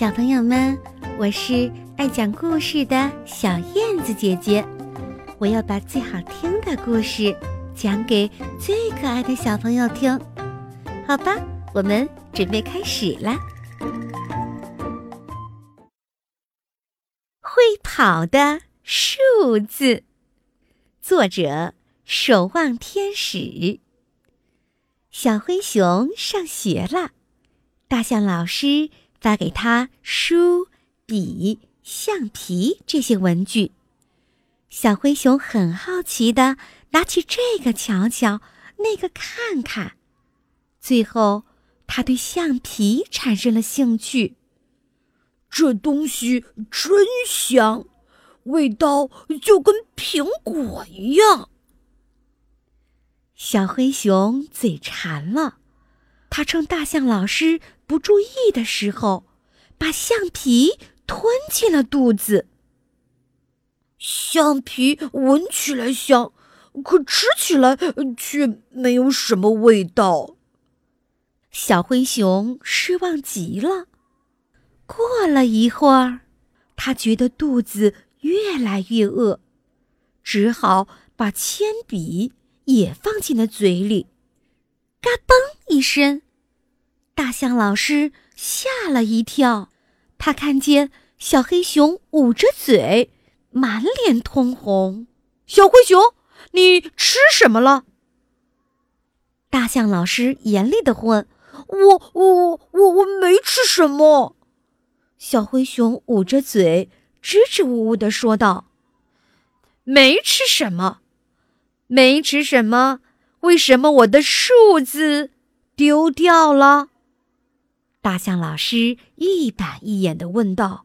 小朋友们，我是爱讲故事的小燕子姐姐，我要把最好听的故事讲给最可爱的小朋友听，好吧？我们准备开始啦。会跑的数字，作者：守望天使。小灰熊上学了，大象老师。发给他书、笔、橡皮这些文具，小灰熊很好奇的拿起这个瞧瞧，那个看看，最后他对橡皮产生了兴趣。这东西真香，味道就跟苹果一样。小灰熊嘴馋了。他趁大象老师不注意的时候，把橡皮吞进了肚子。橡皮闻起来香，可吃起来却没有什么味道。小灰熊失望极了。过了一会儿，他觉得肚子越来越饿，只好把铅笔也放进了嘴里。嘎嘣一声，大象老师吓了一跳。他看见小黑熊捂着嘴，满脸通红。小灰熊，你吃什么了？大象老师严厉的问。我我我我没吃什么。小灰熊捂着嘴，支支吾吾的说道：“没吃什么，没吃什么。”为什么我的数字丢掉了？大象老师一板一眼的问道：“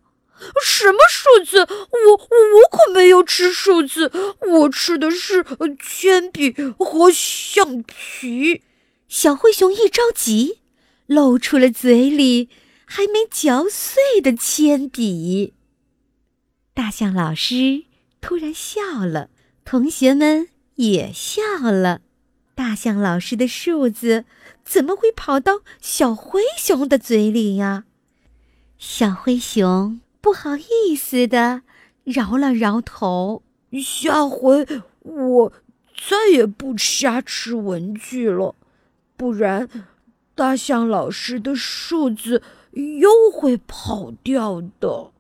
什么数字？我我我可没有吃数字，我吃的是铅笔和橡皮。”小灰熊一着急，露出了嘴里还没嚼碎的铅笔。大象老师突然笑了，同学们也笑了。大象老师的数字怎么会跑到小灰熊的嘴里呀？小灰熊不好意思的摇了摇头。下回我再也不瞎吃文具了，不然大象老师的数字又会跑掉的。